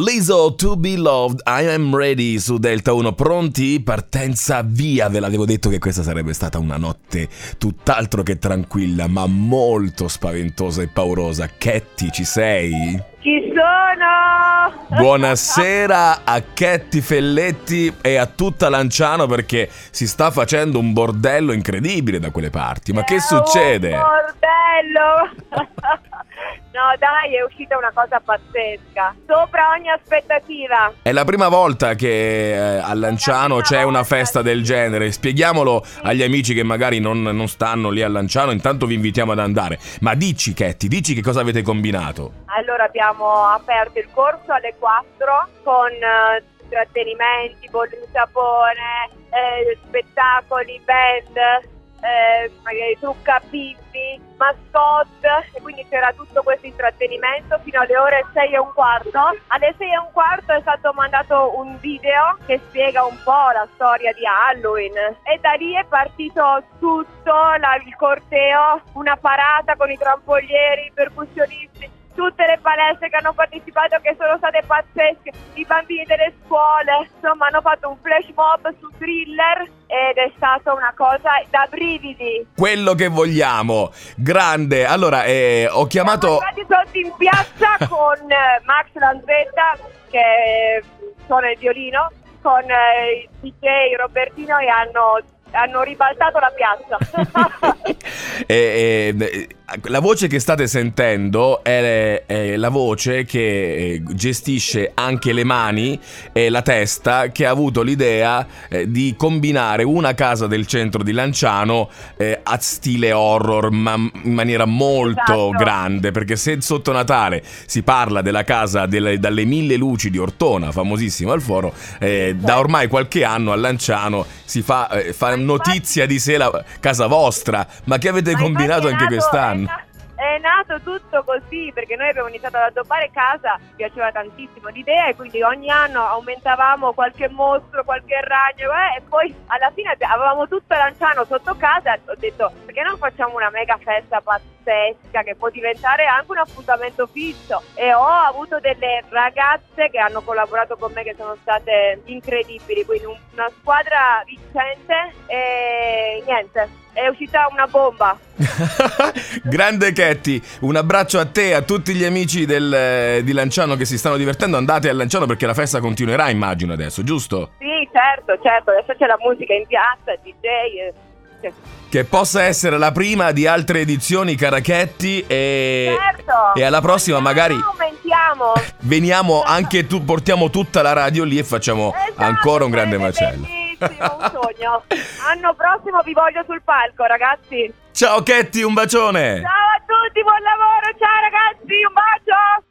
Liso to be loved, I am ready su Delta 1. Pronti? Partenza via. Ve l'avevo detto che questa sarebbe stata una notte tutt'altro che tranquilla, ma molto spaventosa e paurosa. Ketty, ci sei? Ci sono! Buonasera a Ketty Felletti e a tutta Lanciano perché si sta facendo un bordello incredibile da quelle parti. Ma che È succede? Un bordello! no, dai, è uscita una cosa pazzesca. Sopra ogni aspettativa. È la prima volta che eh, a Lanciano La c'è una festa sì. del genere. Spieghiamolo agli amici che magari non, non stanno lì a Lanciano. Intanto vi invitiamo ad andare. Ma dici, Ketty, dici che cosa avete combinato. Allora abbiamo aperto il corso alle 4 con eh, intrattenimenti, bolli di sapone, eh, spettacoli, band, eh, magari trucca bimbi, mascotte e quindi c'era tutto questo intrattenimento fino alle ore 6 e un quarto. Alle 6 e un quarto è stato mandato un video che spiega un po' la storia di Halloween e da lì è partito tutto la- il corteo, una parata con i trampolieri, i percussionisti tutte le palestre che hanno partecipato che sono state pazzesche, i bambini delle scuole, insomma hanno fatto un flash mob su thriller ed è stata una cosa da brividi. Quello che vogliamo. Grande. Allora, eh, ho chiamato... Siamo sotto in piazza con eh, Max Lanzetta che suona il violino, con eh, il DJ Robertino e hanno, hanno ribaltato la piazza. Eh, eh, la voce che state sentendo è, è la voce che eh, gestisce anche le mani e la testa che ha avuto l'idea eh, di combinare una casa del centro di Lanciano eh, a stile horror ma in maniera molto Esatto. grande perché se sotto Natale si parla della casa delle- dalle mille luci di Ortona famosissima al foro eh, da ormai qualche anno a Lanciano si fa, eh, fa notizia di sé la casa vostra ma che avete Ma combinato anche nato- quest'anno? È, na- è nato tutto così perché noi abbiamo iniziato ad addobbare casa, piaceva tantissimo l'idea e quindi ogni anno aumentavamo qualche mostro, qualche ragno eh, e poi alla fine avevamo tutto Lanciano sotto casa ho detto perché non facciamo una mega festa pazzesca che può diventare anche un appuntamento fisso e ho avuto delle ragazze che hanno collaborato con me che sono state incredibili, quindi un- una squadra vincente e niente, è uscita una bomba. Grande Ketty, un abbraccio a te e a tutti gli amici del, eh, di Lanciano che si stanno divertendo. Andate a Lanciano perché la festa continuerà, immagino adesso, giusto? Sì, certo, certo, adesso c'è la musica in piazza, DJ. Che possa essere la prima di altre edizioni, Carachetti. E, certo. e alla prossima, magari Aumentiamo. veniamo anche tu, portiamo tutta la radio lì e facciamo Esatto, ancora un grande macello. Bellissimo, un sogno. Anno prossimo vi voglio sul palco, ragazzi. Ciao Ketty, un bacione! Ciao a tutti, buon lavoro, ciao ragazzi, un bacio.